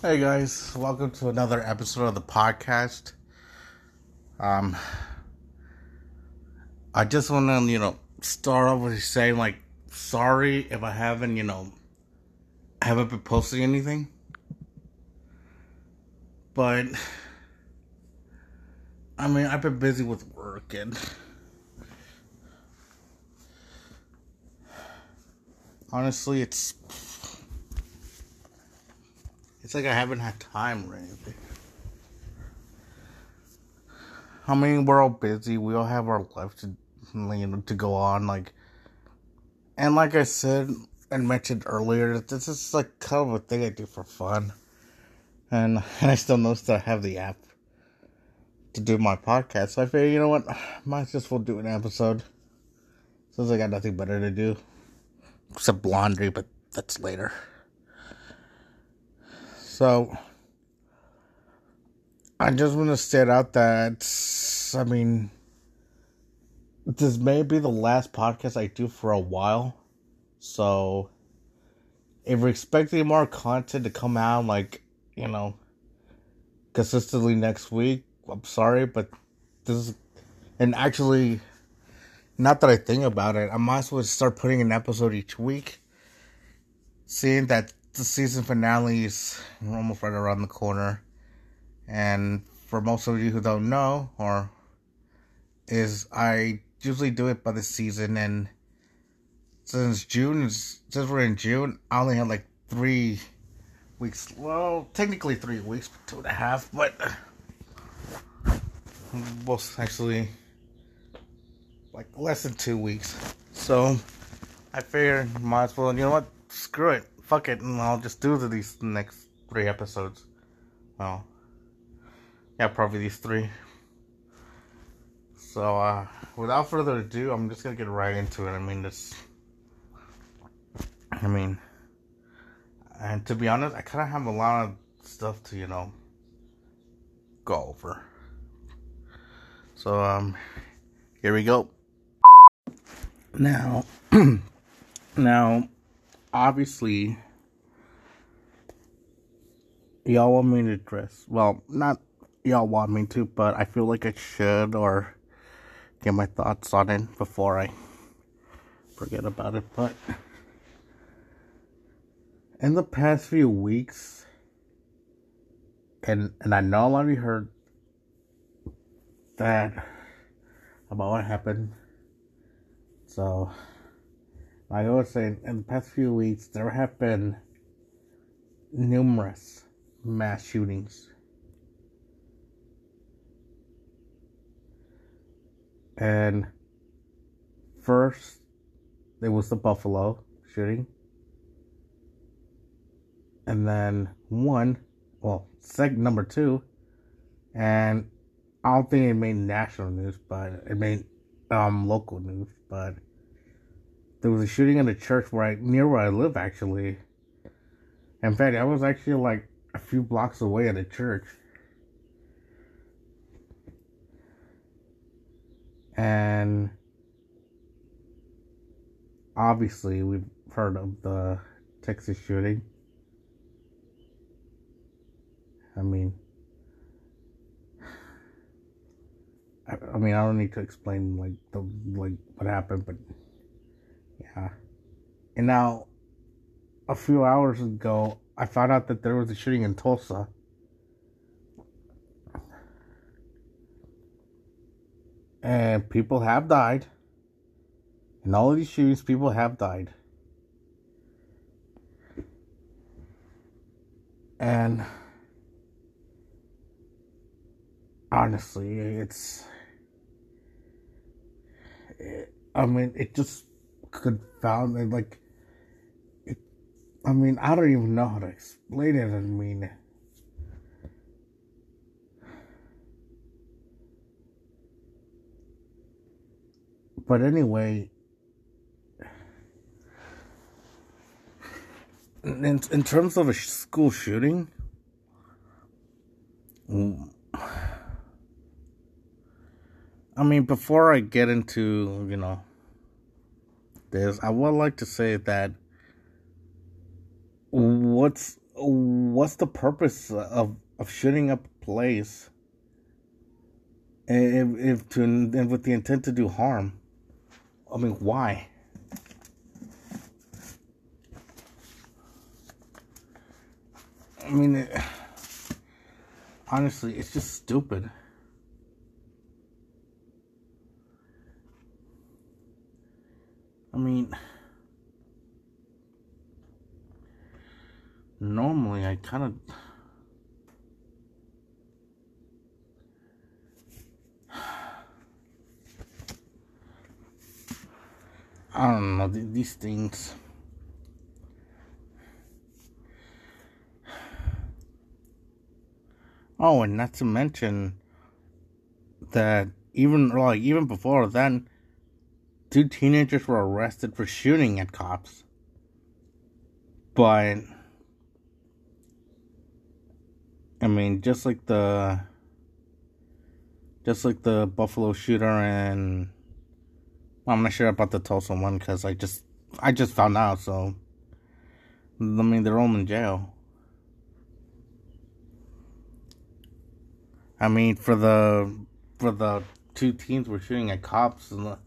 Hey guys, welcome to another episode of the podcast. Um, I just want to, you know, start off with saying like, sorry if I haven't, you know, haven't been posting anything, but I mean, I've been busy with work and honestly, it's it's like I haven't had time or anything. I mean, we're all busy. We all have our life to, you know, to go on. Like, and like I said and mentioned earlier, this is like kind of a thing I do for fun. And and I still notice that I have the app to do my podcast. So I figured, you know what, might as well do an episode. Since I got nothing better to do, except laundry, but that's later. So, I just want to state out that, I mean, this may be the last podcast I do for a while. So, if you're expecting more content to come out, like, you know, consistently next week, I'm sorry, but this is, and actually, not that I think about it, I might as well start putting an episode each week. Seeing that the season finale is almost right around the corner. And for most of you who don't know, or is I usually do it by the season, and since June, since we're in June, I only have like three weeks. Well, technically three weeks, two and a half, but most actually like less than two weeks. So I figured might as well. You know what? Screw it fuck it, and I'll just do these next three episodes. Well, yeah, probably these three. So, uh, without further ado, I'm just gonna get right into it. I mean, this. I mean, and to be honest, I kind of have a lot of stuff to, you know, go over. So, um, here we go. Now, now, obviously y'all want me to dress well not y'all want me to but i feel like i should or get my thoughts on it before i forget about it but in the past few weeks and and i know a lot of you heard that about what happened so like I was saying, in the past few weeks, there have been numerous mass shootings. And first, there was the Buffalo shooting. And then one, well, second number two, and I don't think it made national news, but it made um local news, but there was a shooting in a church where I near where I live actually. In fact, I was actually like a few blocks away at a church. And obviously we've heard of the Texas shooting. I mean I, I mean I don't need to explain like the like what happened, but yeah. And now, a few hours ago, I found out that there was a shooting in Tulsa. And people have died. In all of these shootings, people have died. And honestly, it's. It, I mean, it just confounded. Like, it, I mean, I don't even know how to explain it. I mean, but anyway, in in terms of a school shooting. I mean, before I get into, you know, this, I would like to say that what's what's the purpose of of shooting up a place if if to and with the intent to do harm? I mean, why? I mean, it, honestly, it's just stupid. I mean, normally I kind of. I don't know, these things. Oh, and not to mention that even like even before then, two teenagers were arrested for shooting at cops. But I mean, just like the just like the Buffalo shooter and I'm not sure about the Tulsa one because I just I just found out. So I mean, they're all in jail. I mean, for the for the two teens were shooting at cops and the,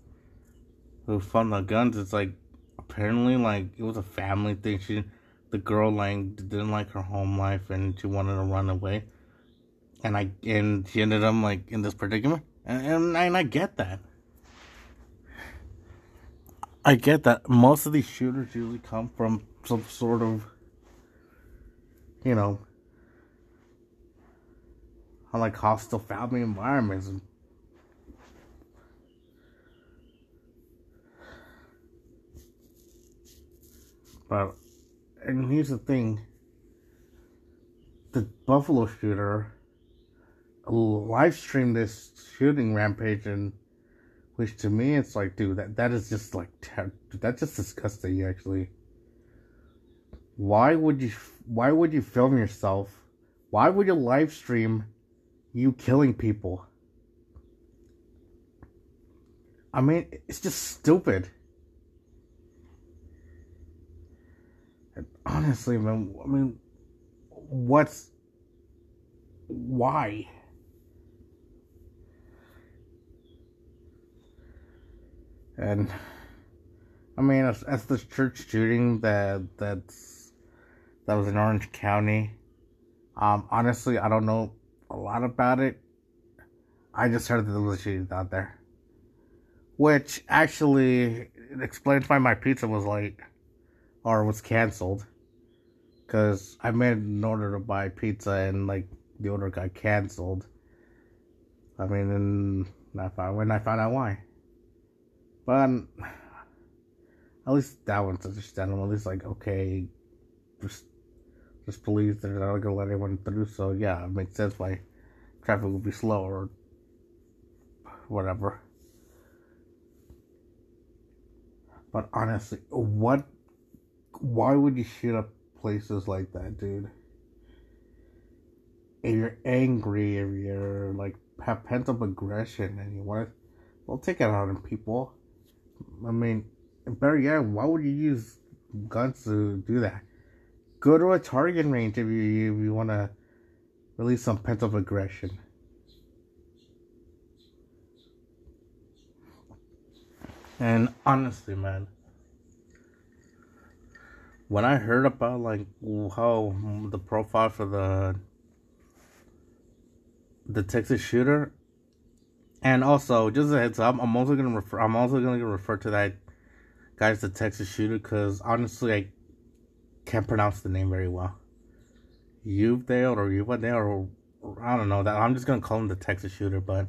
who found the guns, it's like apparently like it was a family thing. She, the girl, like didn't like her home life and she wanted to run away, and I and she ended up like in this predicament, and and, and I get that. I get that most of these shooters usually come from some sort of, you know, like hostile family environments. But, and here's the thing the Buffalo shooter live streamed this shooting rampage, and which to me, it's like, dude, that, that is just like, that's just disgusting, actually. Why would you, why would you film yourself? Why would you live stream you killing people. I mean, it's just stupid. Honestly, man, I mean, what's. Why? And. I mean, as, as this church shooting that that's that was in Orange County. Um, honestly, I don't know a lot about it. I just heard that there was a shooting out there. Which actually explains why my pizza was late or was canceled. Because I made an order to buy pizza and like the order got canceled. I mean, and I found, when I found out why. But um, at least that one's understandable. At least, like, okay, just just police they're not gonna let anyone through. So yeah, it makes sense why traffic will be slow or whatever. But honestly, what? Why would you shoot up places like that, dude? If you're angry, if you're like have pent up aggression, and you want to, well, take it out on people. I mean, better yet, why would you use guns to do that? Go to a target range if you if you want to release some pent up aggression. And honestly, man, when I heard about like how the profile for the the Texas shooter, and also just a heads up, I'm also gonna refer. I'm also gonna refer to that guy as the Texas shooter because honestly, I can't pronounce the name very well. Uvedale or Uvadale or, or I don't know that. I'm just gonna call him the Texas Shooter, but.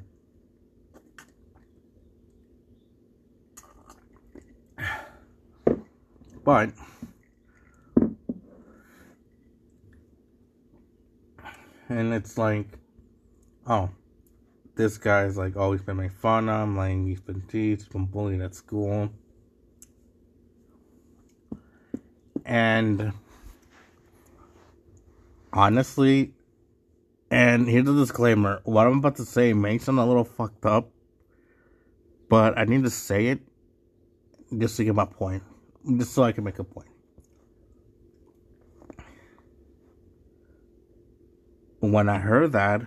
But and it's like, oh, this guy's like always been making fun of him, like he's been teased, been bullied at school. And honestly, and here's a disclaimer what I'm about to say may sound a little fucked up, but I need to say it just to get my point, just so I can make a point. When I heard that,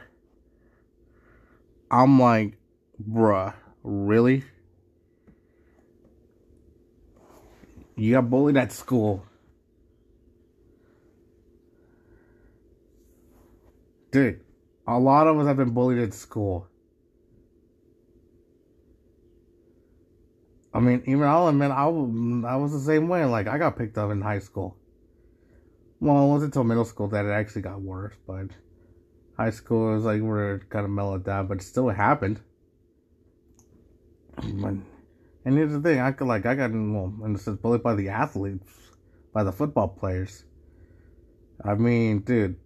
I'm like, bruh, really? You got bullied at school. Dude, a lot of us have been bullied at school. I mean, even I'll admit, I, I was the same way. Like, I got picked up in high school. Well, it wasn't until middle school that it actually got worse, but high school was like where it kind of mellowed down, but it still happened. And here's the thing, I could like I got well, in a sense bullied by the athletes, by the football players. I mean, dude,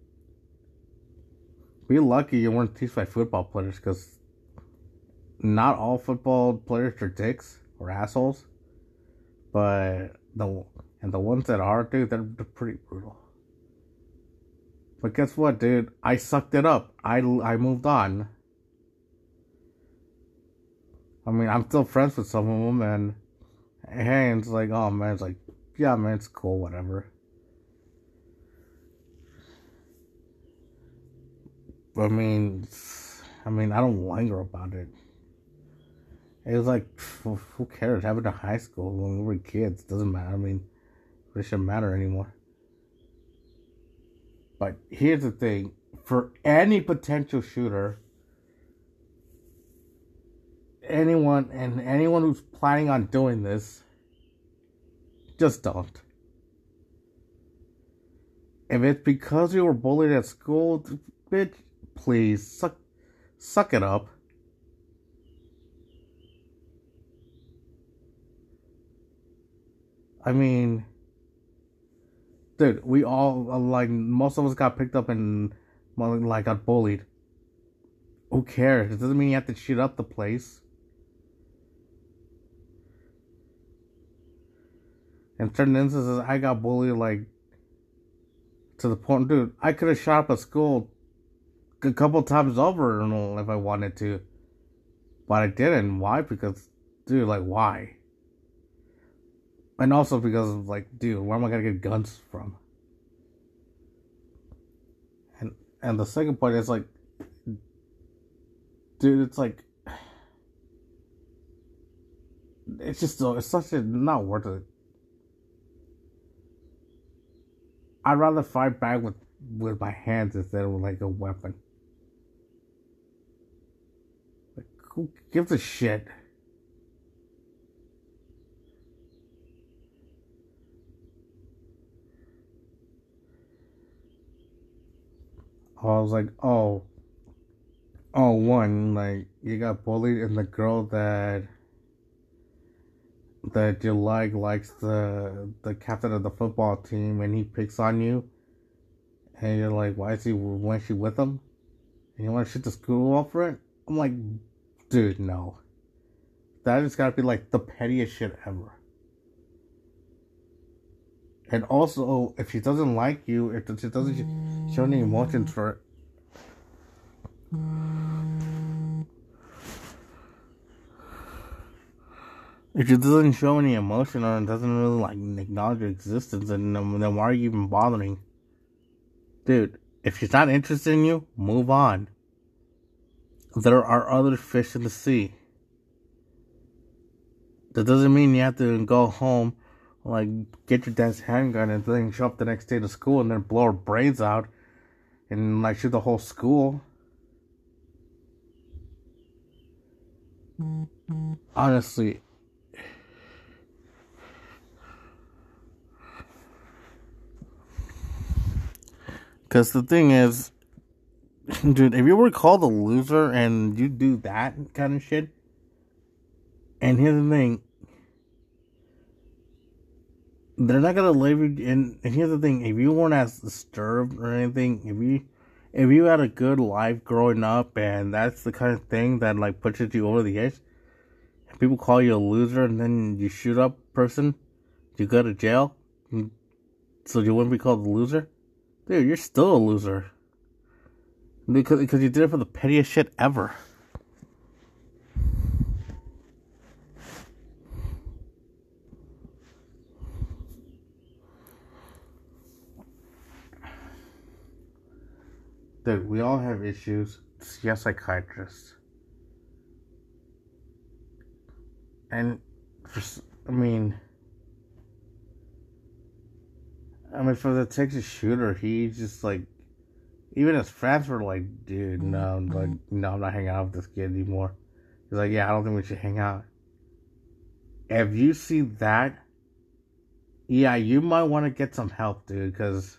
be lucky you weren't teased by football players because not all football players are dicks or assholes, but the and the ones that are, dude, they're pretty brutal. But guess what, dude? I sucked it up. I I moved on. I mean, I'm still friends with some of them, and hey, it's like, oh man, it's like, yeah, man, it's cool, whatever. I mean, I mean, I don't linger about it. It was like, who cares? Happened to high school when we were kids. Doesn't matter. I mean, it shouldn't matter anymore. But here's the thing: for any potential shooter, anyone and anyone who's planning on doing this, just don't. If it's because you were bullied at school, bitch, please suck, suck it up. I mean, dude, we all uh, like most of us got picked up and like got bullied. Who cares? It doesn't mean you have to shoot up the place. In certain instances, I got bullied like to the point, dude. I could have shot up a school a couple times over if I wanted to, but I didn't. Why? Because, dude, like, why? And also because of like, dude, where am I gonna get guns from? And and the second point is like, dude, it's like, it's just so it's such a not worth it. I'd rather fight back with with my hands instead of like a weapon. Like, who gives a shit? I was like, oh, oh, one, like you got bullied, and the girl that that you like likes the the captain of the football team, and he picks on you, and you're like, why is he? Why is she with him? And you want to shit the school off for it? I'm like, dude, no. That has got to be like the pettiest shit ever. And also, if she doesn't like you, if she doesn't show any emotions for it, if she doesn't show any emotion or doesn't really like acknowledge your existence, then, then why are you even bothering? Dude, if she's not interested in you, move on. There are other fish in the sea. That doesn't mean you have to go home like get your dad's handgun and then show up the next day to school and then blow her brains out and like shoot the whole school. Honestly, because the thing is, dude, if you were called a loser and you do that kind of shit, and here's the thing, they're not gonna you. And, and here's the thing: if you weren't as disturbed or anything, if you if you had a good life growing up, and that's the kind of thing that like pushes you over the edge, and people call you a loser, and then you shoot up person, you go to jail, so you wouldn't be called a loser, dude. You're still a loser because because you did it for the pettiest shit ever. That we all have issues. See a psychiatrist. And, for, I mean, I mean, for the Texas shooter, he just like, even his friends were like, dude, no, mm-hmm. like, no, I'm not hanging out with this kid anymore. He's like, yeah, I don't think we should hang out. If you see that, yeah, you might want to get some help, dude, because.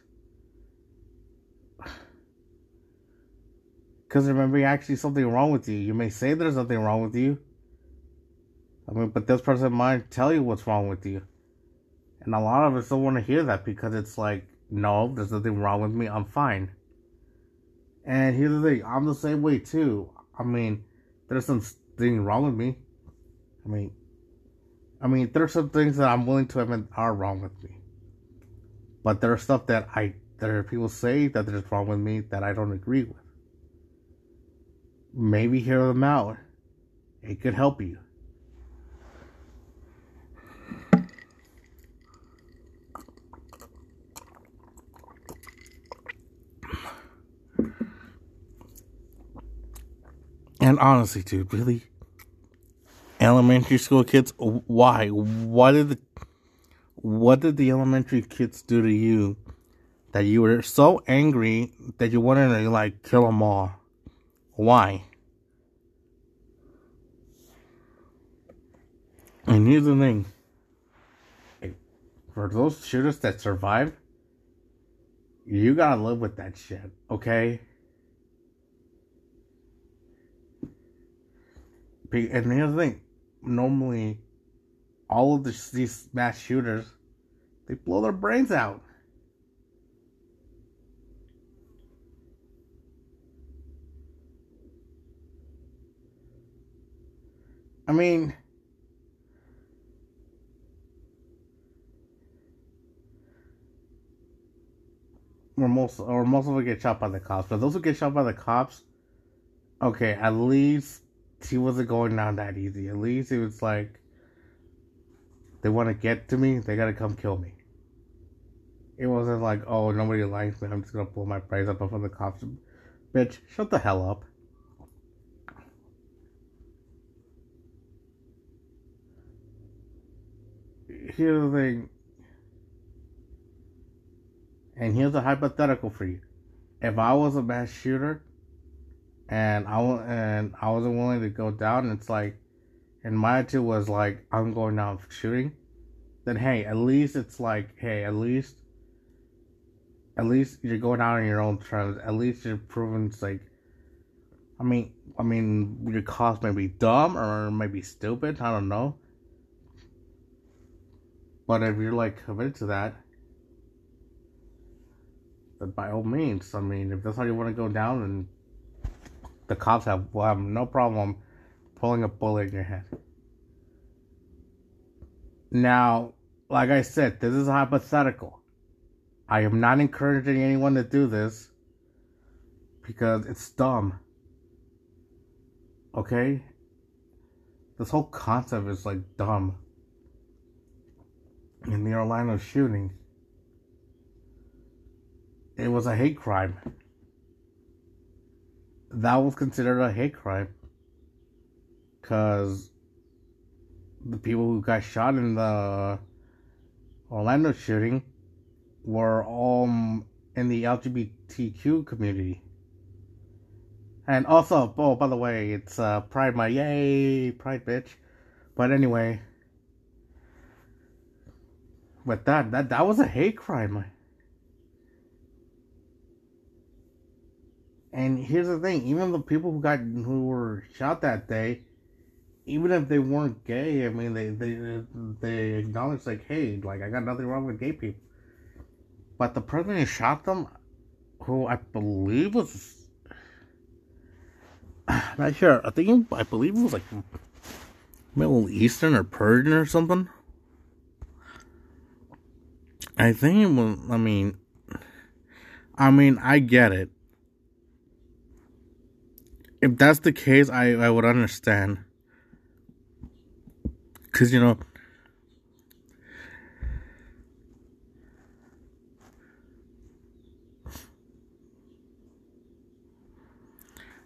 Because there may be actually something wrong with you. You may say there's nothing wrong with you. I mean, but this person might tell you what's wrong with you. And a lot of us don't want to hear that because it's like, no, there's nothing wrong with me. I'm fine. And here's the thing I'm the same way too. I mean, there's something wrong with me. I mean, I mean, there's some things that I'm willing to admit are wrong with me. But there's stuff that I, there are people say that there's wrong with me that I don't agree with. Maybe hear them out. It could help you. And honestly, dude, really? Elementary school kids? Why? What did the what did the elementary kids do to you that you were so angry that you wanted to like kill them all? Why? And here's the thing. For those shooters that survived, you gotta live with that shit, okay? and here's the thing normally all of the, these mass shooters they blow their brains out i mean or most or most of them get shot by the cops but those who get shot by the cops okay at least he wasn't going down that easy. At least it was like they want to get to me, they gotta come kill me. It wasn't like, oh, nobody likes me, I'm just gonna pull my price up before the cops. Bitch, shut the hell up. Here's the thing. And here's a hypothetical for you. If I was a mass shooter, and I and I wasn't willing to go down. It's like, and my attitude was like, I'm going down for shooting. Then hey, at least it's like, hey, at least, at least you're going out on your own terms. At least you're proving it's like, I mean, I mean, your cause may be dumb or maybe stupid. I don't know. But if you're like committed to that, then by all means, I mean, if that's how you want to go down, and the cops have will have no problem pulling a bullet in your head. Now, like I said, this is hypothetical. I am not encouraging anyone to do this because it's dumb. Okay? This whole concept is like dumb. In the Orlando shooting, it was a hate crime that was considered a hate crime because the people who got shot in the Orlando shooting were all in the LGBTQ community. And also, oh, by the way, it's uh, Pride Month. Yay, Pride, bitch. But anyway, with that, that that was a hate crime. And here's the thing: even the people who got who were shot that day, even if they weren't gay, I mean, they they they acknowledged like, hey, like I got nothing wrong with gay people. But the person who shot them, who I believe was, not sure. I think I believe it was like Middle Eastern or Persian or something. I think it was. I mean, I mean, I get it if that's the case, I, I would understand. Because, you know,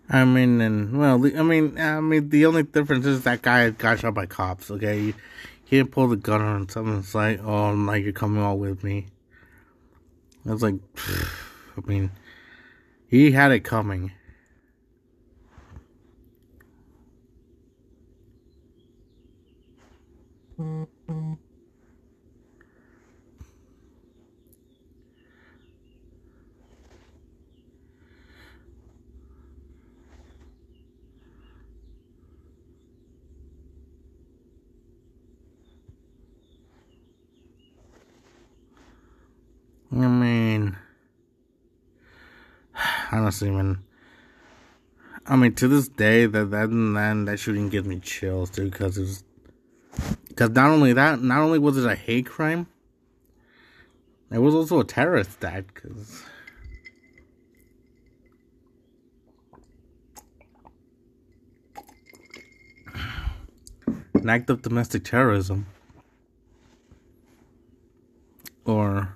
I mean, and well, I mean, I mean, the only difference is that guy got shot by cops. Okay, he, didn't pull the gun on someone. It's like, oh, like you're coming all with me. I was like, I mean, he had it coming. Mm-hmm. I mean, honestly, man. I mean, to this day, that that that, that shooting gives me chills, dude. Because it was, because not only that, not only was it a hate crime, it was also a terrorist act. Because an act of domestic terrorism, or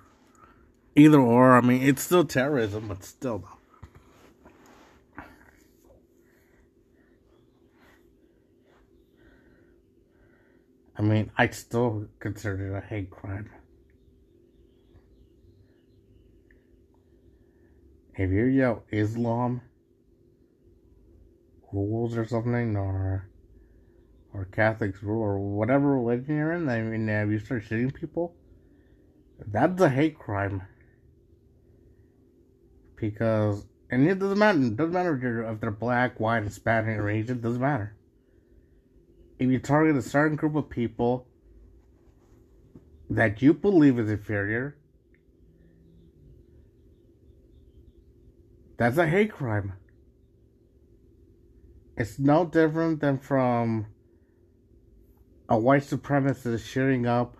Either or, I mean, it's still terrorism, but still, I mean, I still consider it a hate crime. If you yell Islam rules or something, or or Catholics rule, or whatever religion you're in, I mean, if you start shooting people, that's a hate crime because and it doesn't matter. It doesn't matter if they're, if they're black, white, Hispanic, or Asian. It doesn't matter. If you target a certain group of people that you believe is inferior, that's a hate crime. It's no different than from a white supremacist shooting up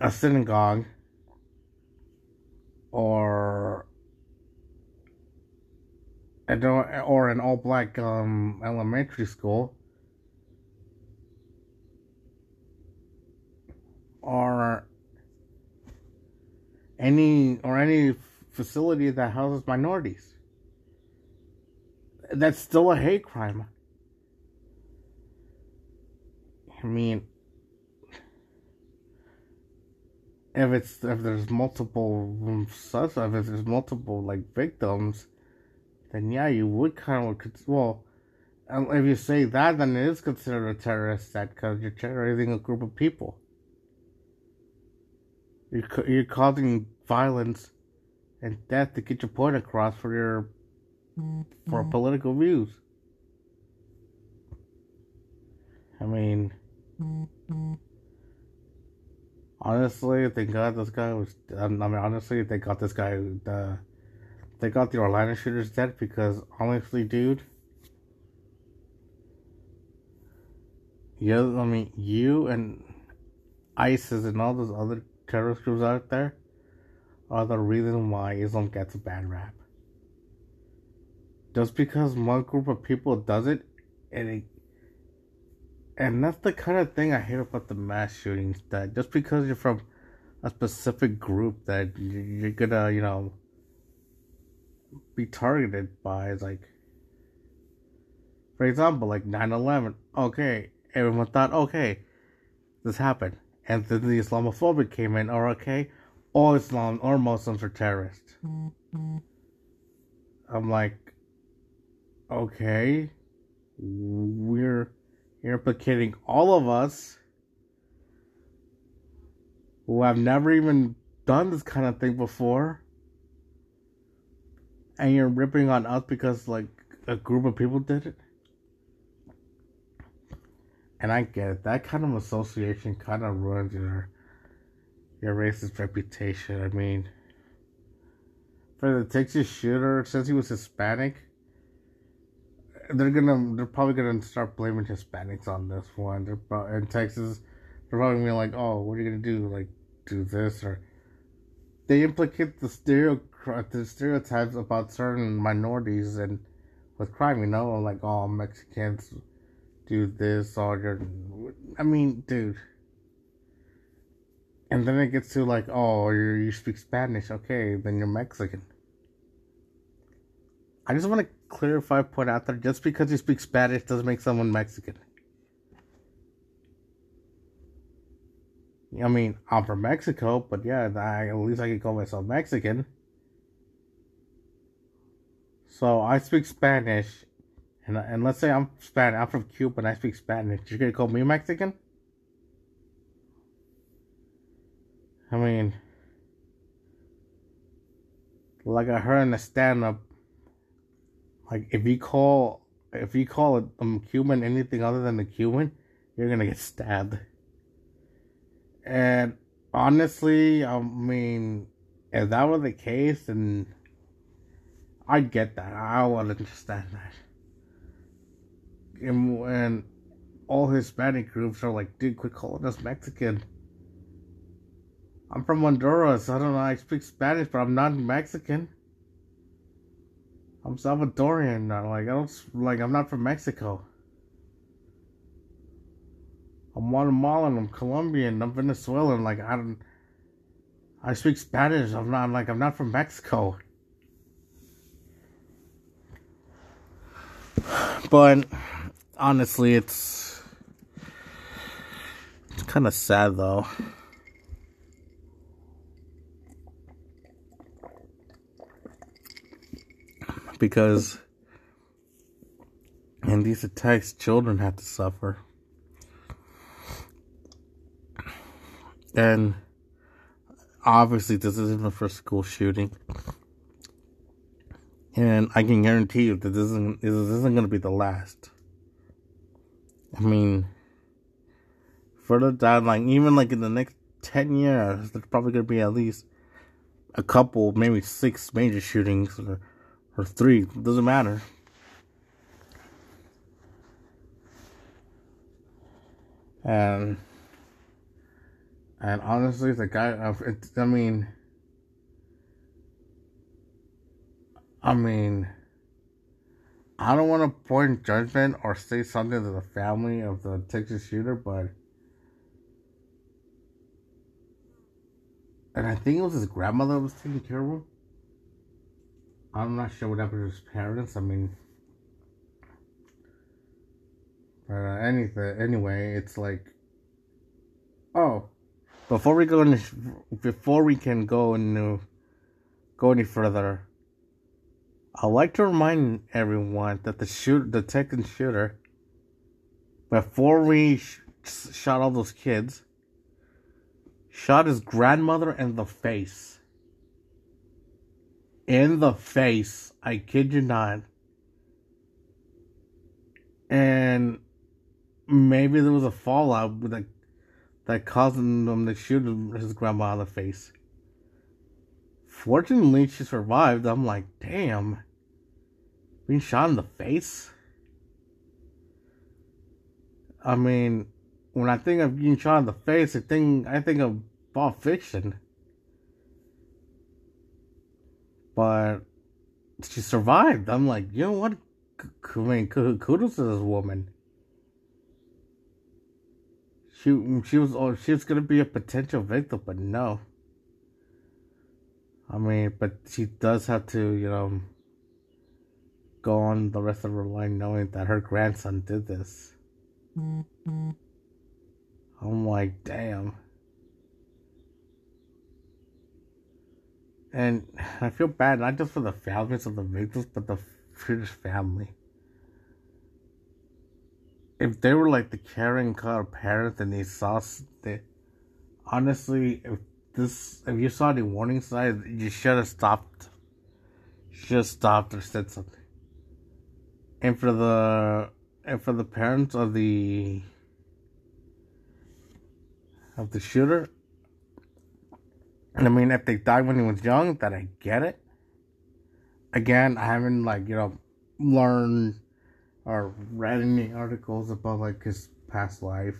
a synagogue or or an all black um, elementary school or any or any facility that houses minorities that's still a hate crime i mean if it's if there's multiple suspects, if there's multiple like victims, then yeah, you would kind of well. If you say that, then it is considered a terrorist act because you're terrorizing a group of people. You're you're causing violence and death to get your point across for your for mm-hmm. political views. I mean. Mm-hmm. Honestly, thank God this guy was. Um, I mean, honestly, they got this guy. The, they got the Orlando shooters dead because honestly, dude. Yeah, I mean, you and ISIS and all those other terrorist groups out there are the reason why Islam gets a bad rap. Just because one group of people does it, and it and that's the kind of thing I hate about the mass shootings. That just because you're from a specific group, that you're gonna, you know, be targeted by. Is like, for example, like 9/11. Okay, everyone thought, okay, this happened, and then the Islamophobic came in. Or okay, all Islam or Muslims are terrorists. I'm like, okay, we're implicating all of us who have never even done this kind of thing before. And you're ripping on us because, like, a group of people did it. And I get it. That kind of association kind of ruins your your racist reputation. I mean, for the Texas shooter, since he was Hispanic, they're gonna they're probably gonna start blaming Hispanics on this one. They're pro- in Texas, they're probably gonna be like, "Oh, what are you gonna do? Like, do this or?" They implicate the stereo the stereotypes about certain minorities and with crime. You know, like, "Oh, Mexicans do this," or you're, I mean, dude. And then it gets to like, "Oh, you you speak Spanish? Okay, then you're Mexican." I just want to clarify, point out that just because you speak Spanish doesn't make someone Mexican. I mean, I'm from Mexico, but yeah, I, at least I can call myself Mexican. So I speak Spanish, and and let's say I'm Spanish. I'm from Cuba, and I speak Spanish. You're gonna call me Mexican? I mean, like I heard in the stand-up, like if you call if you call a um, Cuban anything other than a Cuban, you're gonna get stabbed. And honestly, I mean, if that were the case, then I'd get that. I would understand that. And, all Hispanic groups are like, dude, quit calling us Mexican. I'm from Honduras. I don't know. I speak Spanish, but I'm not Mexican. I'm Salvadorian. I Like I don't like. I'm not from Mexico. I'm Guatemalan. I'm Colombian. I'm Venezuelan. Like I don't. I speak Spanish. I'm not like I'm not from Mexico. But honestly, it's it's kind of sad though. Because in these attacks, children have to suffer. And obviously, this isn't the first school shooting. And I can guarantee you that this isn't, this isn't going to be the last. I mean, further down, like, even like in the next 10 years, there's probably to be at least a couple, maybe six major shootings or, or three. It doesn't matter. And and honestly, the guy, uh, I mean, I mean, I don't want to point judgment or say something to the family of the Texas shooter, but. And I think it was his grandmother was taking care of him. I'm not sure what happened to his parents. I mean, but uh, anything anyway, it's like, oh, before we go any, before we can go and go any further, I'd like to remind everyone that the shoot the Texan shooter before we sh- shot all those kids shot his grandmother in the face. In the face. I kid you not. And maybe there was a fallout like that caused him to shoot his grandma in the face. Fortunately, she survived. I'm like, damn. Being shot in the face? I mean, when I think of being shot in the face, I think I think of Pulp Fiction. But she survived. I'm like, you know what? I mean, kudos to this woman she she was oh she was gonna be a potential victim, but no. I mean, but she does have to, you know, go on the rest of her life knowing that her grandson did this. Mm-hmm. I'm like, damn. And I feel bad not just for the families of the victims, but the shooter's family if they were like the caring kind of parents and they saw the honestly if this if you saw the warning signs you should have stopped should have stopped or said something and for the and for the parents of the of the shooter and I mean if they died when he was young that I get it again I haven't like you know learned or read any articles about like his past life.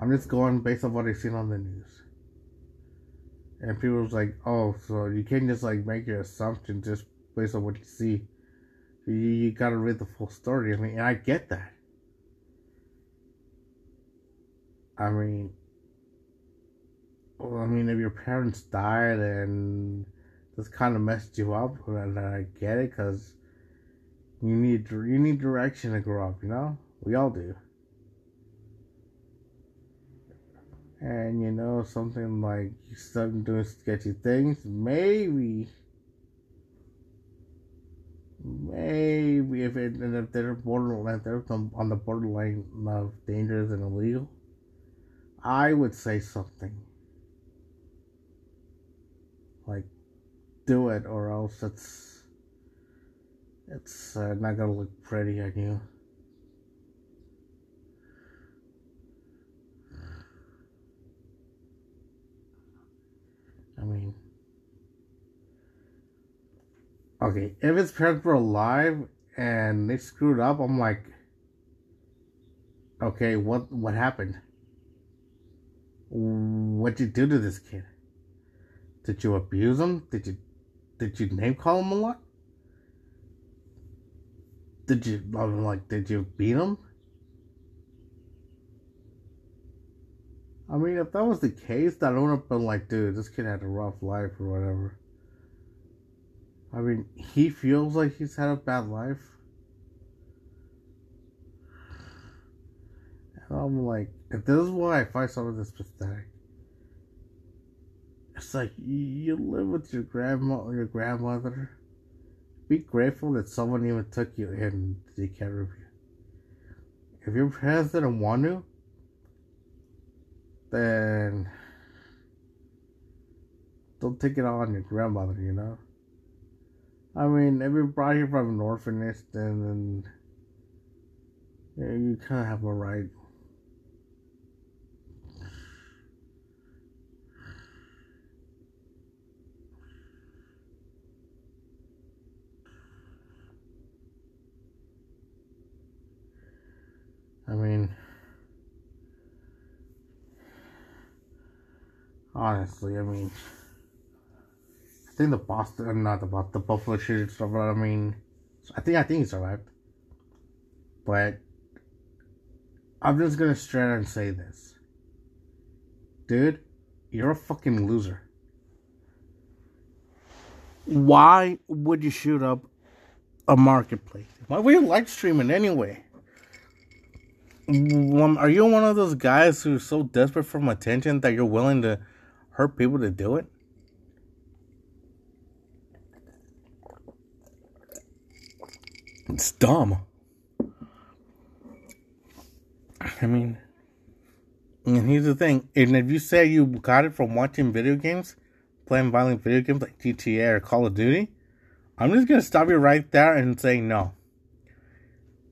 I'm just going based on what I've seen on the news. And people was like, oh, so you can't just like make your assumption just based on what you see. You, you gotta read the full story. I mean, I get that. I mean, well, I mean, if your parents died and this kind of messed you up, and I get it, because You need you need direction to grow up, you know? We all do. And you know, something like you start doing sketchy things, maybe maybe if it and if they're borderline they're on the borderline of dangerous and illegal, I would say something. Like do it or else it's it's uh, not gonna look pretty on you. I mean, okay, if his parents were alive and they screwed up, I'm like, okay, what what happened? What'd you do to this kid? Did you abuse him? Did you did you name call him a lot? Did you like did you beat him? I mean, if that was the case, I would have been like, dude, this kid had a rough life or whatever. I mean, he feels like he's had a bad life. And I'm like, if this is why I find some of this pathetic, it's like you live with your grandma or your grandmother. Be grateful that someone even took you in to take care of you. If your parents didn't want to, then don't take it on your grandmother, you know? I mean, if you're brought here from an orphanage, then, then you kind of have a right. I mean, honestly, I mean, I think the Boston, not the the Buffalo shooter survived. I mean, I think I think he survived, but I'm just gonna straight and say this, dude, you're a fucking loser. Why would you shoot up a marketplace? Why were you live streaming anyway? Are you one of those guys who's so desperate for attention that you're willing to hurt people to do it? It's dumb. I mean, and here's the thing. And if you say you got it from watching video games, playing violent video games like GTA or Call of Duty, I'm just going to stop you right there and say no.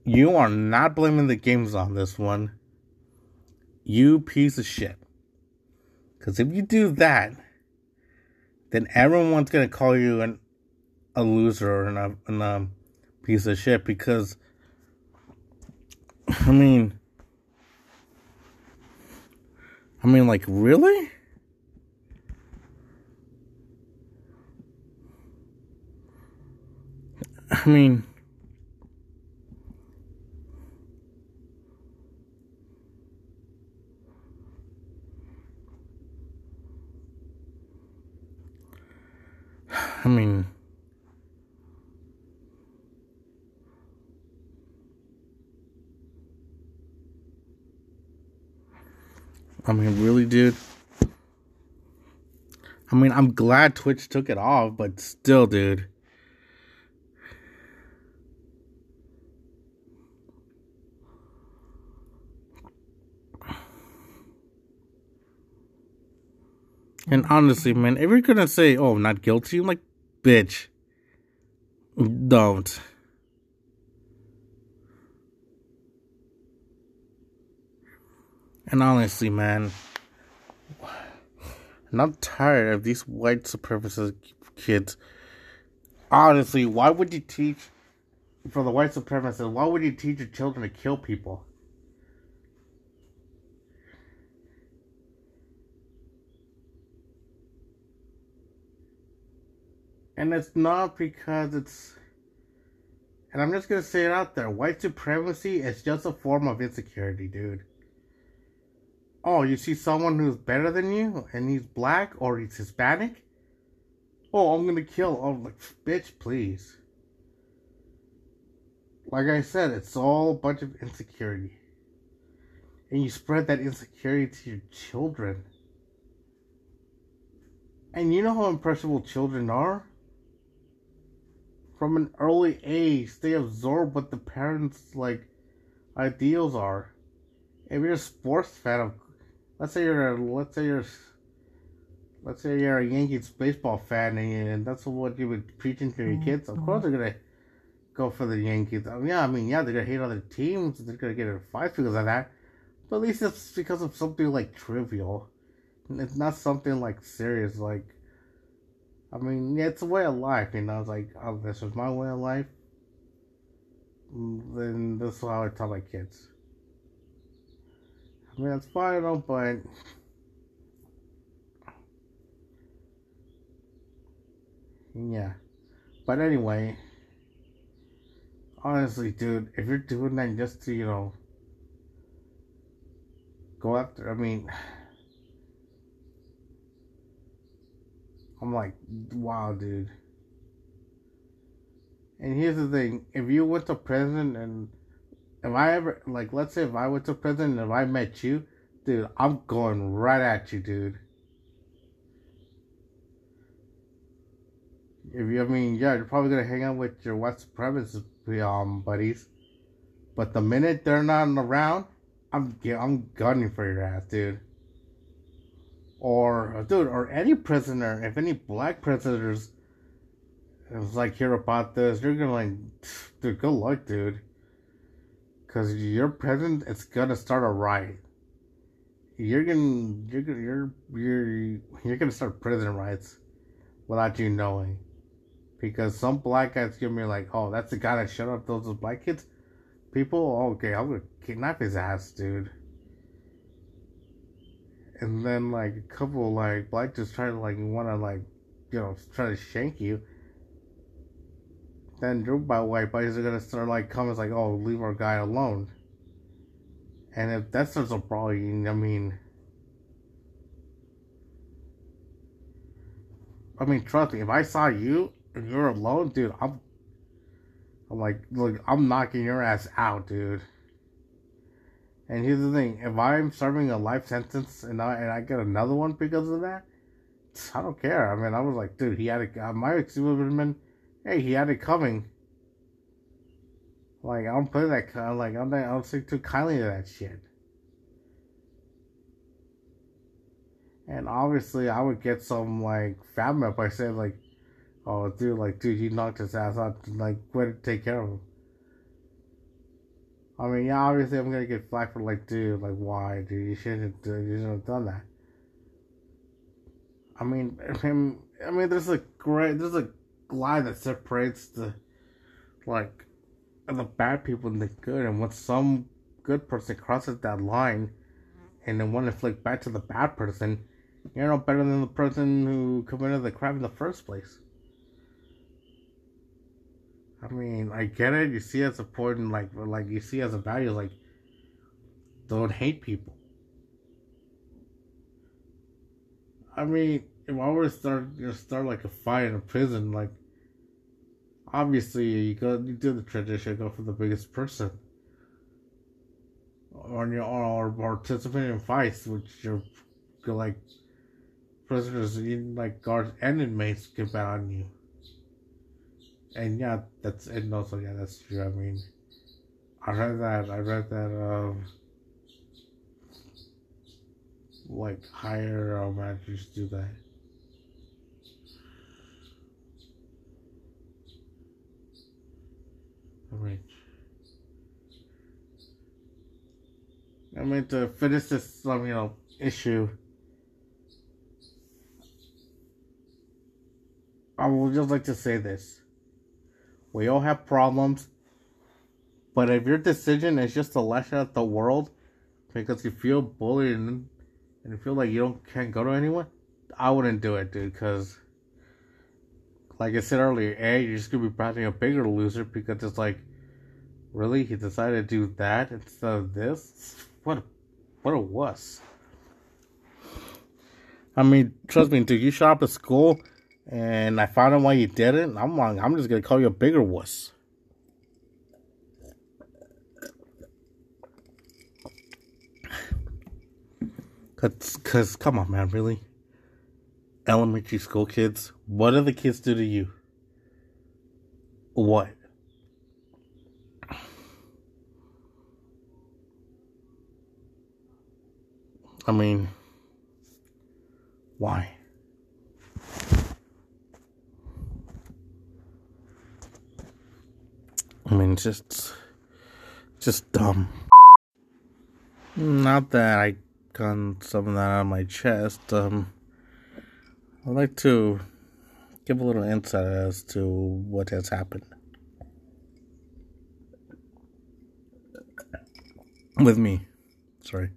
You are not blaming the games on this one. You piece of shit. Because if you do that, then everyone's gonna call you an, a loser and a, and a um, piece of shit. Because, I mean, I mean, like, really? I mean, I mean, I mean, really, dude. I mean, I'm glad Twitch took it off, but still, dude. And honestly, man, if you're gonna say, "Oh, I'm not guilty," I'm like, bitch. Don't. And honestly, man, I'm tired of these white supremacist kids. Honestly, why would you teach, for the white supremacists, why would you teach your children to kill people? And it's not because it's. And I'm just gonna say it out there white supremacy is just a form of insecurity, dude. Oh, you see someone who's better than you and he's black or he's Hispanic? Oh, I'm gonna kill. Oh, like, bitch, please. like I said, it's all a bunch of insecurity. And you spread that insecurity to your children. And you know how impressionable children are? From an early age, they absorb what the parents' like ideals are. If you're a sports fan of let's say you're a, let's say you're let's say you're a Yankees baseball fan and, and that's what you would preaching to your mm-hmm. kids, of course they're gonna go for the Yankees. I mean, yeah, I mean, yeah, they're gonna hate other teams. They're gonna get in fights because of that. But at least it's because of something like trivial. It's not something like serious. Like, I mean, yeah, it's a way of life. You know, it's like, oh, this is my way of life. Then this is how I tell my kids. I mean, that's fine, but yeah. But anyway, honestly, dude, if you're doing that just to, you know, go after, I mean, I'm like, wow, dude. And here's the thing if you went to prison and if I ever, like, let's say if I went to prison and if I met you, dude, I'm going right at you, dude. If you, I mean, yeah, you're probably gonna hang out with your white supremacist um buddies, but the minute they're not around, I'm I'm gunning for your ass, dude. Or dude, or any prisoner, if any black prisoners is like hear about this, you're gonna like, dude, good luck, dude. Cause your prison, it's gonna start a riot. You're gonna, you're gonna, you're, you're, you're gonna start prison riots without you knowing because some black guys give me like, oh, that's the guy that shut up those, those black kids. People, okay, I'm gonna kidnap his ass, dude. And then like a couple like black just try to like wanna like, you know, try to shank you. Then your white buddies are gonna start like comments like, oh, leave our guy alone. And if that starts a problem, I mean. I mean, trust me, if I saw you and you're alone, dude, I'm, I'm like, look, I'm knocking your ass out, dude. And here's the thing: if I'm serving a life sentence and I and I get another one because of that, I don't care. I mean, I was like, dude, he had a, Uh, my excuse would have been, hey, he had it coming. Like I don't play that. kind. Like I'm not. I don't think too kindly to that shit. And obviously, I would get some like fab up. I said like, Oh, dude, like, dude, you knocked his ass out. Like, where to take care of him? I mean, yeah, obviously, I'm gonna get flack for like, dude, like, why, dude? You shouldn't, you shouldn't have done that. I mean, I mean, I mean, there's a great, there's a line that separates the, like, the bad people and the good, and when some good person crosses that line, and then want to flick back to the bad person, you're no better than the person who committed the crime in the first place. I mean, I get it. You see as point, like, like you see as a value, like, don't hate people. I mean, were to start, know, start like a fight in a prison, like, obviously you go, you do the tradition, go for the biggest person, or you or, participate in fights, which you're like prisoners, in like guards and inmates get bad on you and yeah, that's and also yeah, that's true. I mean, I read that. I read that. Um, like higher uh, managers do that. Mean, I mean to finish this, um, you know, issue. I would just like to say this. We all have problems. But if your decision is just to lash out at the world because you feel bullied and, and you feel like you don't can't go to anyone, I wouldn't do it, dude. Because, like I said earlier, a you're just gonna be probably a bigger loser because it's like, really, he decided to do that instead of this. What, a, what a wuss. I mean, trust me, dude. You shot up at school, and I found out why you did it. I'm like, I'm just gonna call you a bigger wuss. Cause, cause, come on, man, really? Elementary school kids what do the kids do to you? What? I mean, why? I mean, just, just dumb. Not that I got some of that out of my chest. Um, I'd like to give a little insight as to what has happened with me. Sorry.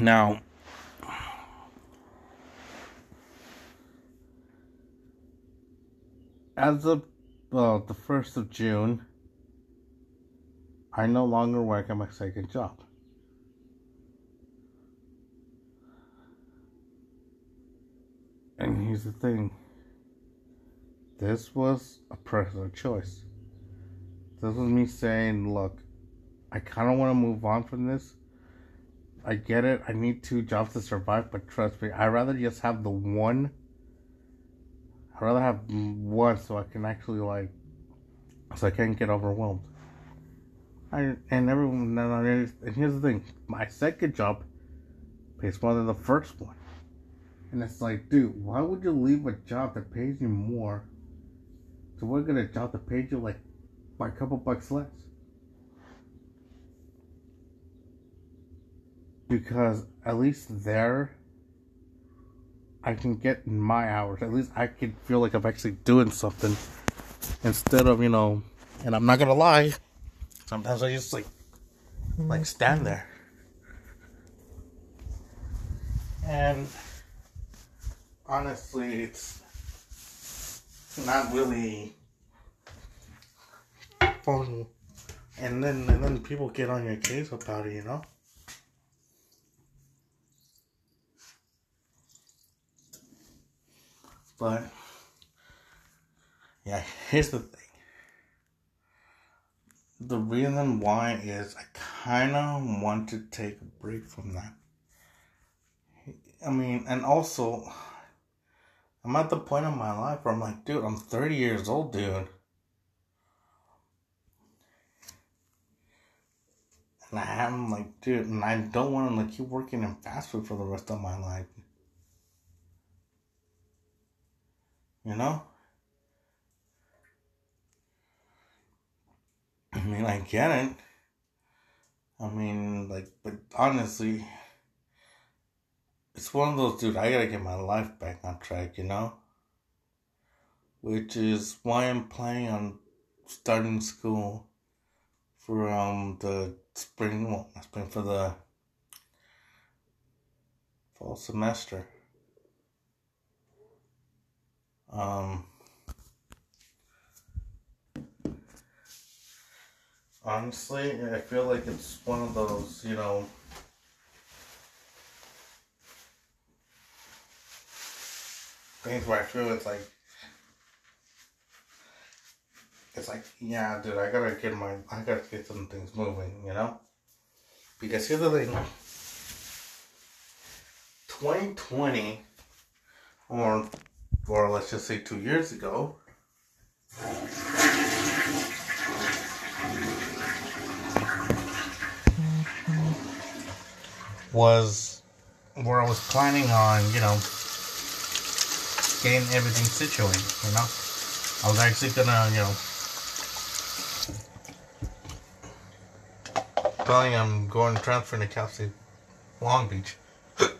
Now, as of well, the first of June, I no longer work at my second job. And here's the thing. This was a personal choice. This was me saying, look, I kind of want to move on from this. I get it. I need two jobs to survive, but trust me, I'd rather just have the one. I'd rather have one so I can actually, like, so I can't get overwhelmed. I, and everyone, and here's the thing my second job pays more than the first one. And it's like, dude, why would you leave a job that pays you more to work at a job that pays you like by a couple bucks less? Because at least there, I can get my hours. At least I can feel like I'm actually doing something instead of, you know, and I'm not gonna lie, sometimes I just like, like stand there. And honestly, it's not really fun. And then and then people get on your case about it, you know. But yeah, here's the thing. The reason why is I kind of want to take a break from that. I mean, and also I'm at the point in my life where I'm like, dude, I'm 30 years old, dude. And I'm like, dude, and I don't want to like keep working in fast food for the rest of my life. You know? I mean, I get it. I mean, like, but honestly, it's one of those, dude, I gotta get my life back on track, you know? Which is why I'm planning on starting school for um the spring, well, not spring, for the fall semester. Um, honestly, I feel like it's one of those, you know, things where I feel it's like it's like, yeah, dude, I gotta get my I gotta get some things moving, you know? Because here's the thing. 2020 or or let's just say two years ago was where I was planning on, you know, getting everything situated, you know? I was actually gonna, you know, telling I'm going to transfer to Cal State Long Beach.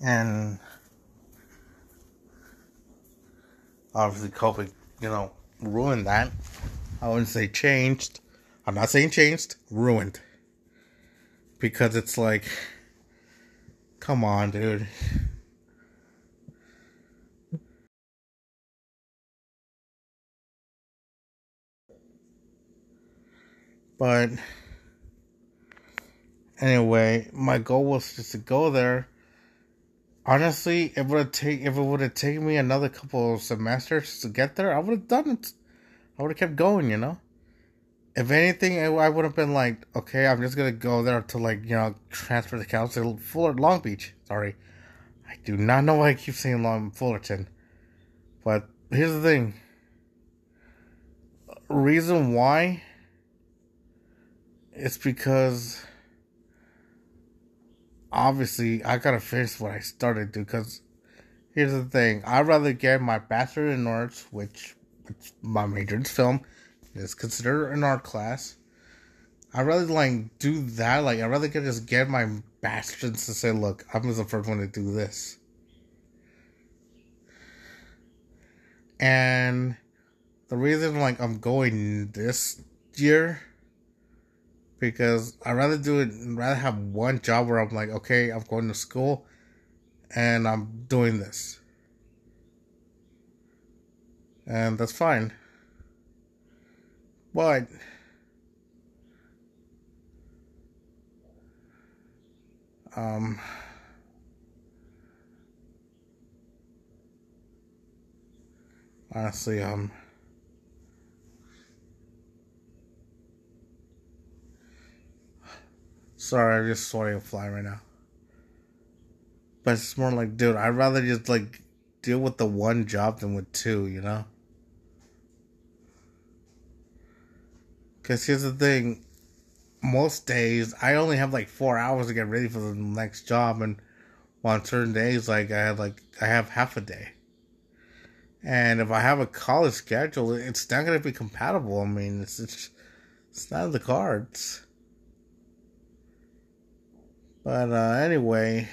and obviously COVID, you know, ruined that. I wouldn't say changed. I'm not saying changed, ruined because it's like, come on, dude. But anyway, my goal was just to go there. honestly, it would have take if it would have taken me another couple of semesters to get there, I would have done it. I would have kept going, you know. If anything, I would have been like, okay, I'm just gonna go there to like you know transfer the Cal State Fuller Long Beach. Sorry, I do not know why I keep saying Long Fullerton, but here's the thing. Reason why. It's because obviously I gotta finish what I started to. Because here's the thing: I'd rather get my bachelor in arts, which, which my major is film, is considered an art class. I'd rather like do that. Like I'd rather just get my bastions to say, look, I'm the first one to do this. And the reason like I'm going this year because I'd rather do it rather have one job where I'm like, okay, I'm going to school and I'm doing this. And that's fine. But um honestly um Sorry, I'm just sorry a fly right now. But it's more like, dude, I'd rather just like deal with the one job than with two, you know? Because here's the thing most days, I only have like four hours to get ready for the next job, and on certain days, like I have like I have half a day. And if I have a college schedule, it's not gonna be compatible. I mean, it's it's, it's not in the cards. But uh, anyway,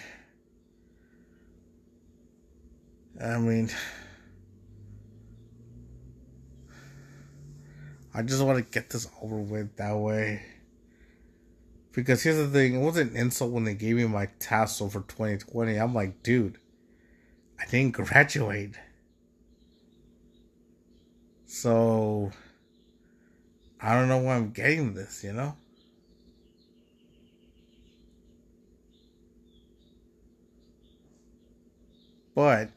I mean, I just want to get this over with that way. Because here's the thing, it wasn't an insult when they gave me my tassel for 2020. I'm like, dude, I didn't graduate. So, I don't know why I'm getting this, you know? But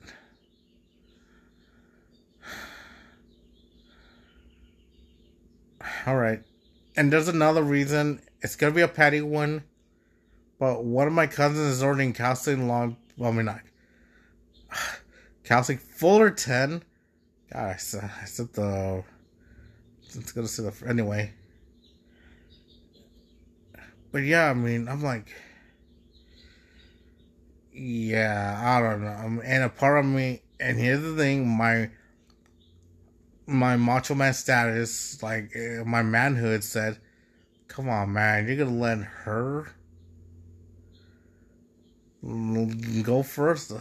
all right. And there's another reason. It's gonna be a petty one. But one of my cousins is ordering in Cal State long well I mean not Cal State Fullerton. God, I said, I said the it's gonna say the anyway. But yeah, I mean, I'm like yeah, I don't know. And a part of me, and here's the thing, my my macho man status, like eh, my manhood, said, "Come on, man, you're gonna let her go first.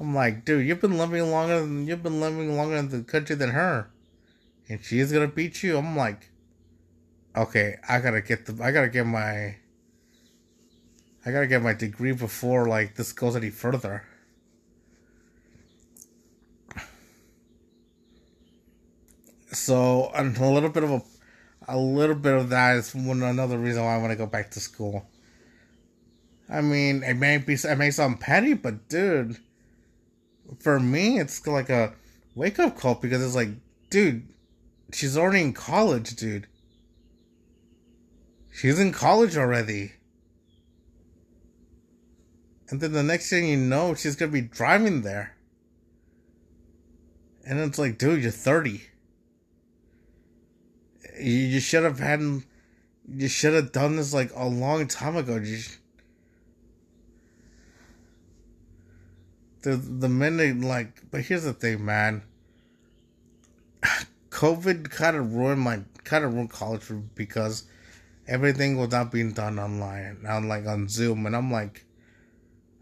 I'm like, dude, you've been living longer than you've been living longer in the country than her, and she's gonna beat you. I'm like, okay, I gotta get the, I gotta get my I gotta get my degree before like this goes any further. So a little bit of a a little bit of that is one another reason why I want to go back to school. I mean, it may be it may sound petty, but dude, for me, it's like a wake up call because it's like, dude, she's already in college, dude. She's in college already. And then the next thing you know, she's gonna be driving there. And it's like, dude, you're 30. You, should have had, you should have done this like a long time ago. You, the the minute like, but here's the thing, man. COVID kind of ruined my kind of ruined college because everything was not being done online, on like on Zoom, and I'm like,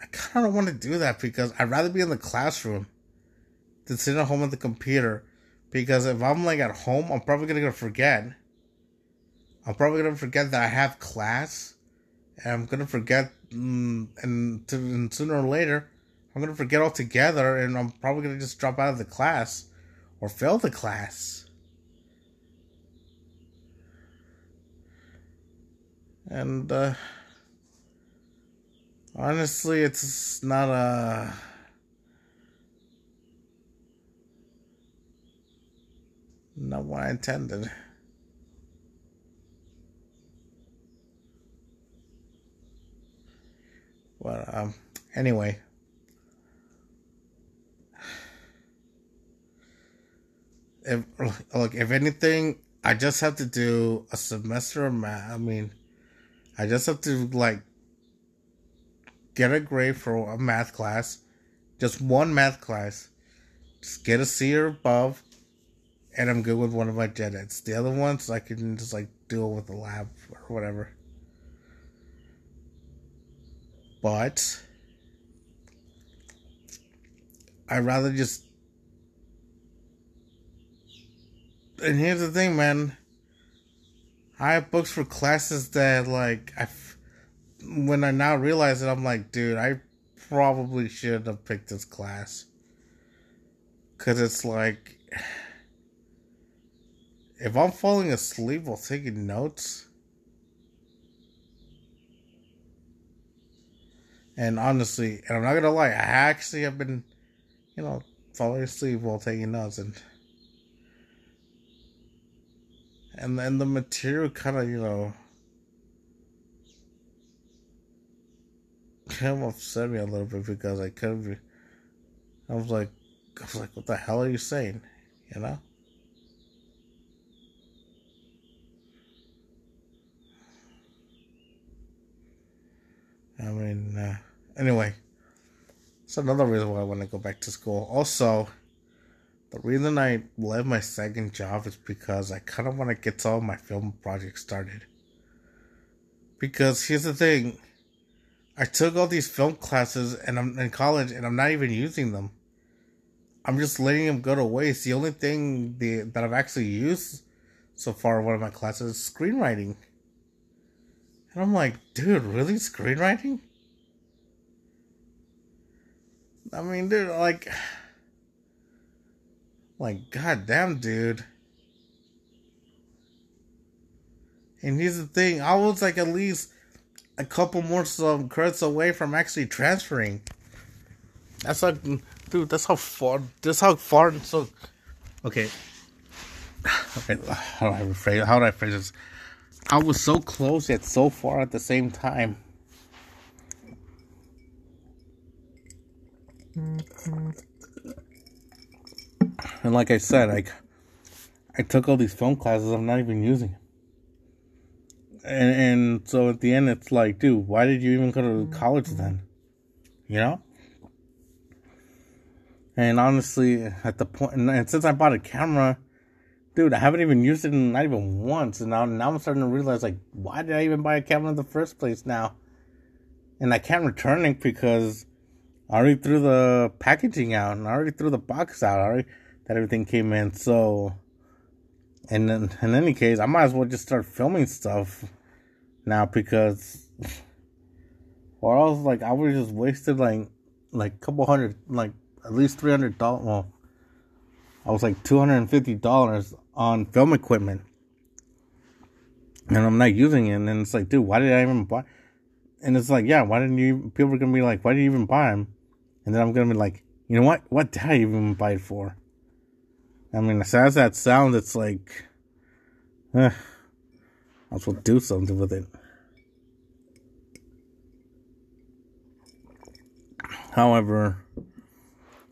I kind of don't want to do that because I'd rather be in the classroom than sitting at home at the computer. Because if I'm like at home, I'm probably gonna forget. I'm probably gonna forget that I have class, and I'm gonna forget, mm, and, and sooner or later, I'm gonna forget altogether, and I'm probably gonna just drop out of the class or fail the class. And uh, Honestly, it's not a. Not what I intended. But um, anyway. If look, if anything, I just have to do a semester of math. I mean, I just have to like get a grade for a math class, just one math class, just get a C or above, and I'm good with one of my gen. The other ones I can just like deal with the lab or whatever. But I'd rather just. And here's the thing, man. I have books for classes that like I. When I now realize it, I'm like, dude, I probably shouldn't have picked this class. Cause it's like if I'm falling asleep while taking notes, and honestly, and I'm not gonna lie, I actually have been, you know, falling asleep while taking notes, and and then the material kind of, you know, kind of upset me a little bit because I couldn't. I was like, I was like, what the hell are you saying? You know. I mean, uh, anyway, it's another reason why I want to go back to school. Also, the reason I left my second job is because I kind of want to get all my film projects started. Because here's the thing I took all these film classes and I'm in college and I'm not even using them. I'm just letting them go to waste. The only thing the, that I've actually used so far in one of my classes is screenwriting. And I'm like, dude, really? Screenwriting? I mean, dude, like, like, goddamn, dude. And here's the thing, I was like at least a couple more some credits away from actually transferring. That's like, dude, that's how far, that's how far, so, okay. Okay, how do I rephrase, how do I phrase this? I was so close yet so far at the same time. And like I said, like I took all these film classes I'm not even using. And and so at the end it's like, dude, why did you even go to college then? You know? And honestly, at the point, and since I bought a camera, dude, I haven't even used it in not even once, and now now I'm starting to realize like, why did I even buy a camera in the first place now? And I can't return it because I already threw the packaging out, and I already threw the box out, already that everything came in. So, and in, in any case, I might as well just start filming stuff now because, or else like I would just wasted like like a couple hundred, like at least three hundred dollars. Well, I was like two hundred and fifty dollars on film equipment. And I'm not using it. And it's like, dude, why did I even buy? And it's like, yeah, why didn't you? People are to be like, why did you even buy them? And then I'm to be like, you know what? What did I even buy it for? I mean, as as that sounds, it's like, eh, I will do something with it. However,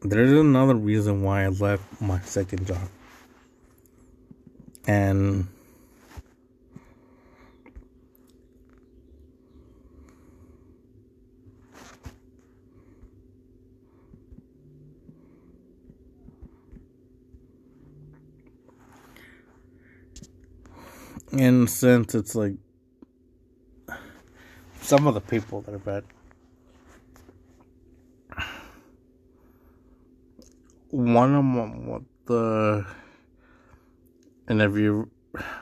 there's another reason why I left my second job and in a sense it's like some of the people that I've met one of them what the and if you,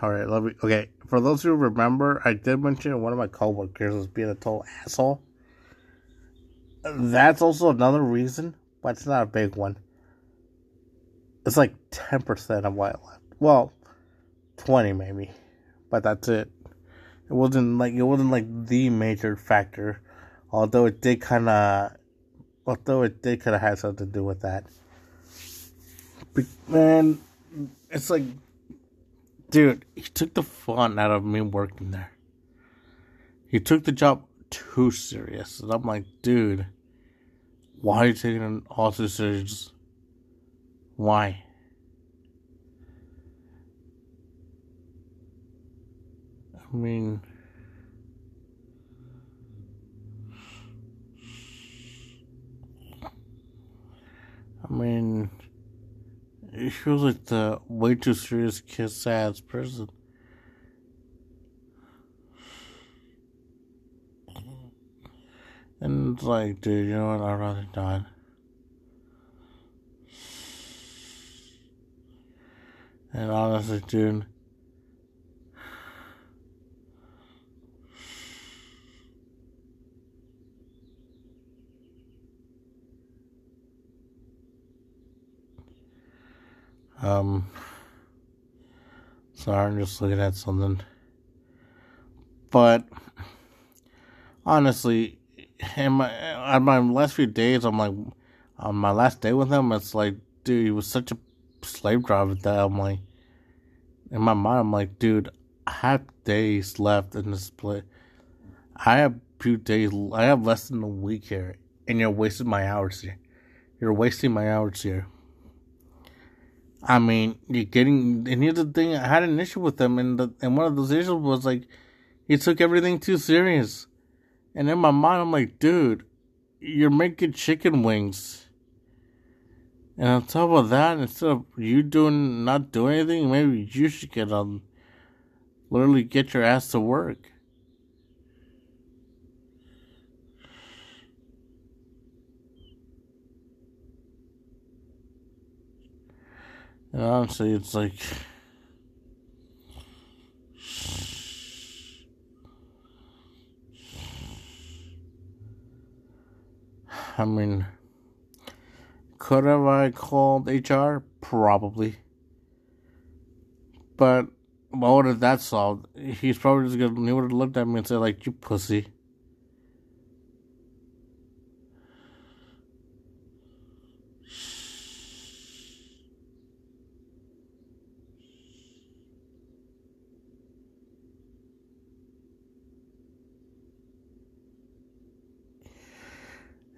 all right, let me. Okay, for those who remember, I did mention one of my coworkers was being a total asshole. That's also another reason, but it's not a big one. It's like ten percent of why I left. Well, twenty maybe, but that's it. It wasn't like it wasn't like the major factor Although it did kind of, although it did kind of have something to do with that. But, man, it's like, dude, he took the fun out of me working there. He took the job too serious, and I'm like, dude, why are you taking it all serious? Why? I mean, I mean, he feels like the way too serious kiss ass person. And it's like, dude, you know what? I'd rather not. And honestly, dude, Um, sorry, I'm just looking at something. But honestly, in my on my last few days, I'm like, on my last day with him, it's like, dude, he was such a slave driver that I'm like, in my mind, I'm like, dude, I have days left in this place. I have few days. I have less than a week here, and you're wasting my hours here. You're wasting my hours here. I mean, you're getting, and here's the thing: I had an issue with him, and the, and one of those issues was like, he took everything too serious, and in my mind, I'm like, dude, you're making chicken wings, and on top of that, instead of you doing not doing anything, maybe you should get on, literally get your ass to work. And honestly, it's like. I mean, could have I called HR? Probably. But what have that solved? He's probably just gonna, he would have looked at me and said, like, you pussy.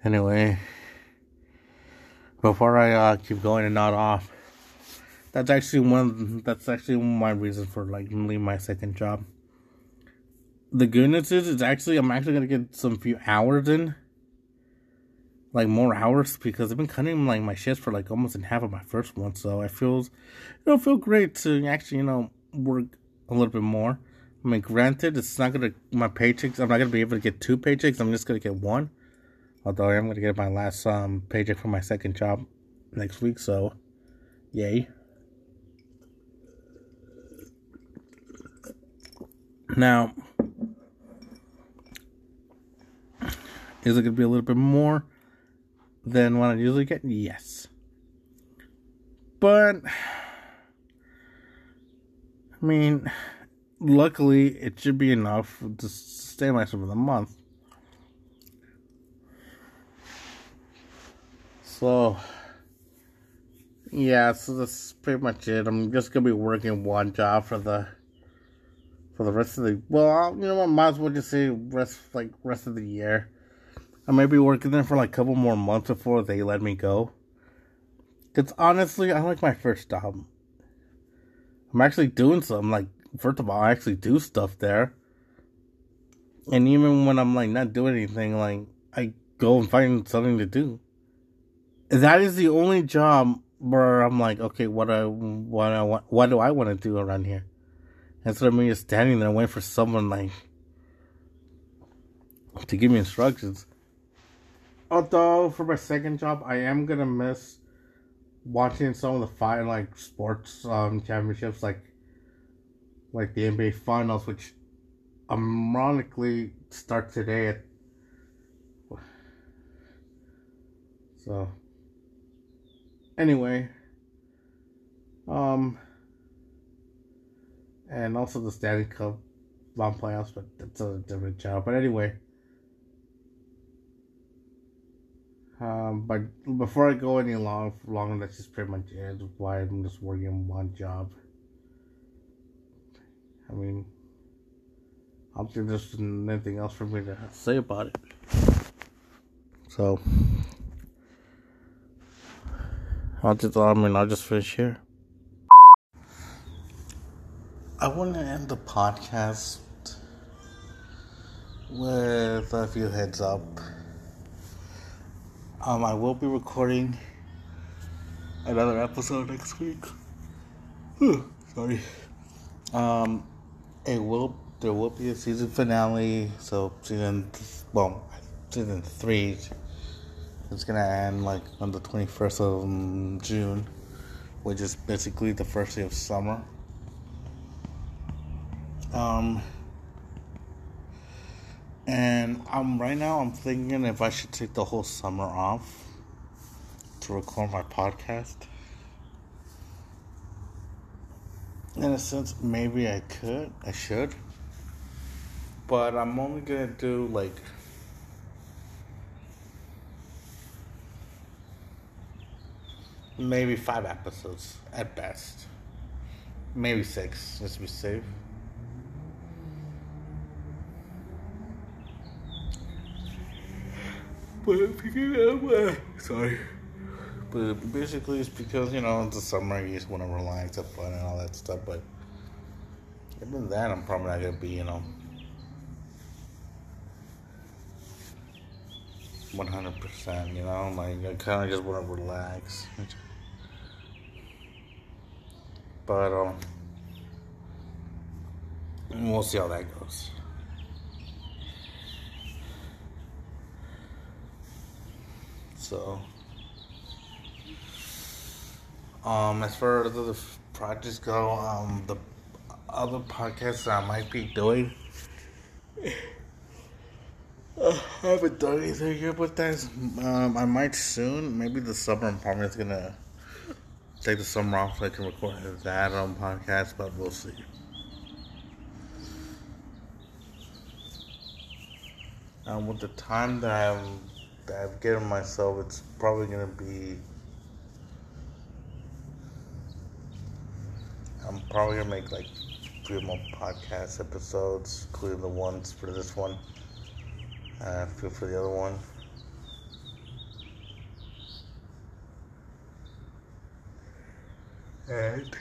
Anyway, before I uh, keep going and not off, that's actually one. That's actually my reason for like leaving my second job. The good news is, it's actually I'm actually gonna get some few hours in, like more hours because I've been cutting like my shifts for like almost in half of my first one. So I feels, know, feel great to actually you know work a little bit more. I mean, granted, it's not gonna my paychecks. I'm not gonna be able to get two paychecks. I'm just gonna get one. Although I am going to get my last um, paycheck for my second job next week, so yay. Now, is it going to be a little bit more than what I usually get? Yes. But, I mean, luckily, it should be enough to stay myself for the month. So, yeah, so that's pretty much it. I'm just gonna be working one job for the for the rest of the well, you know what? Might as well just say rest like rest of the year. I may be working there for like a couple more months before they let me go. Cause honestly, I like my first job. I'm actually doing something. Like first of all, I actually do stuff there. And even when I'm like not doing anything, like I go and find something to do that is the only job where I'm like, okay, what I what I want, what do I want to do around here? Instead of me just standing there waiting for someone like to give me instructions. Although for my second job, I am gonna miss watching some of the fight like sports um championships, like like the NBA Finals, which ironically start today. At, so Anyway, um, and also the Stanley Cup bomb playoffs, but that's a different job. But anyway, Um, but before I go any long, longer, that's just pretty much it. Why I'm just working one job. I mean, I don't think there's anything else for me to say about it. So, I'll just, I mean, I'll just finish here. I want to end the podcast with a few heads up. Um, I will be recording another episode next week. Sorry. Um, it will there will be a season finale. So season well, season three is gonna end like on the twenty first of June, which is basically the first day of summer. Um, and I'm right now. I'm thinking if I should take the whole summer off to record my podcast. In a sense, maybe I could. I should. But I'm only gonna do like. Maybe five episodes at best. Maybe six, just to be safe. But sorry. But basically, it's because you know it's the summer. You just want to relax, have fun, and all that stuff. But even that, I'm probably not gonna be, you know, one hundred percent. You know, like I kind of just want to relax. But um, we'll see how that goes. So, um, as far as the projects go, um, the other podcasts I might be doing, uh, I haven't done anything yet with that. Um, I might soon. Maybe the summer. I'm probably gonna take the summer off so I can record that on podcast, but we'll see. Um, with the time that I'm that I've given myself, it's probably gonna be. I'm probably gonna make like three more podcast episodes, including the ones for this one, uh, two for the other one. And.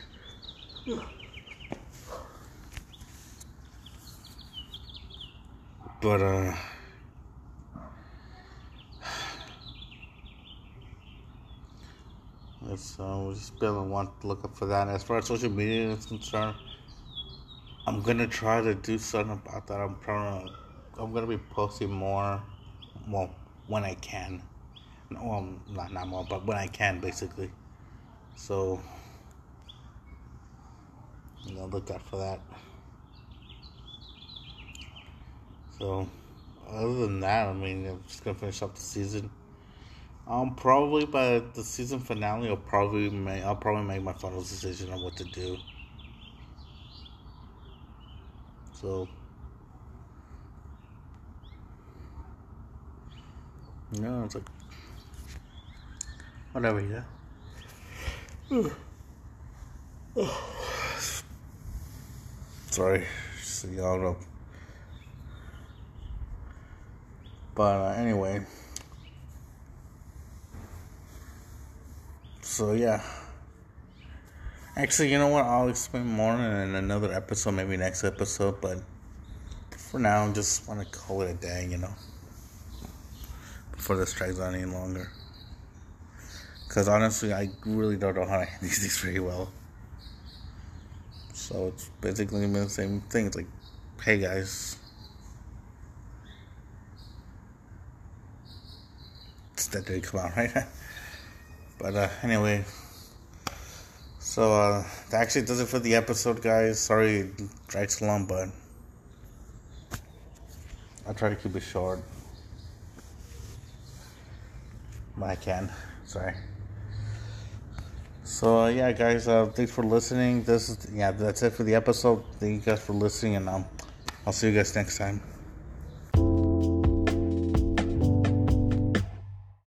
But, uh. It's uh, we just to look up for that. As far as social media is concerned, I'm gonna try to do something about that. I'm to, I'm gonna be posting more, well, when I can. Well, not not more, but when I can, basically. So, you know, look out for that. So, other than that, I mean, I'm just gonna finish up the season. Um, probably by the season finale, I'll probably make I'll probably make my final decision on what to do. So, no, it's like whatever, yeah. Sorry, just y'all know. But uh, anyway. So yeah. Actually, you know what? I'll explain more in another episode, maybe next episode. But for now, I just want to call it a day. You know, before this drags on any longer. Because honestly, I really don't know how to handle these things very well. So it's basically been the same thing. It's like, hey guys, it's that day come out, right? But uh, anyway, so uh, that actually does it for the episode, guys. Sorry it drags long, but I'll try to keep it short. But I can. Sorry. So uh, yeah, guys, uh, thanks for listening. This is yeah, that's it for the episode. Thank you guys for listening, and um, I'll see you guys next time.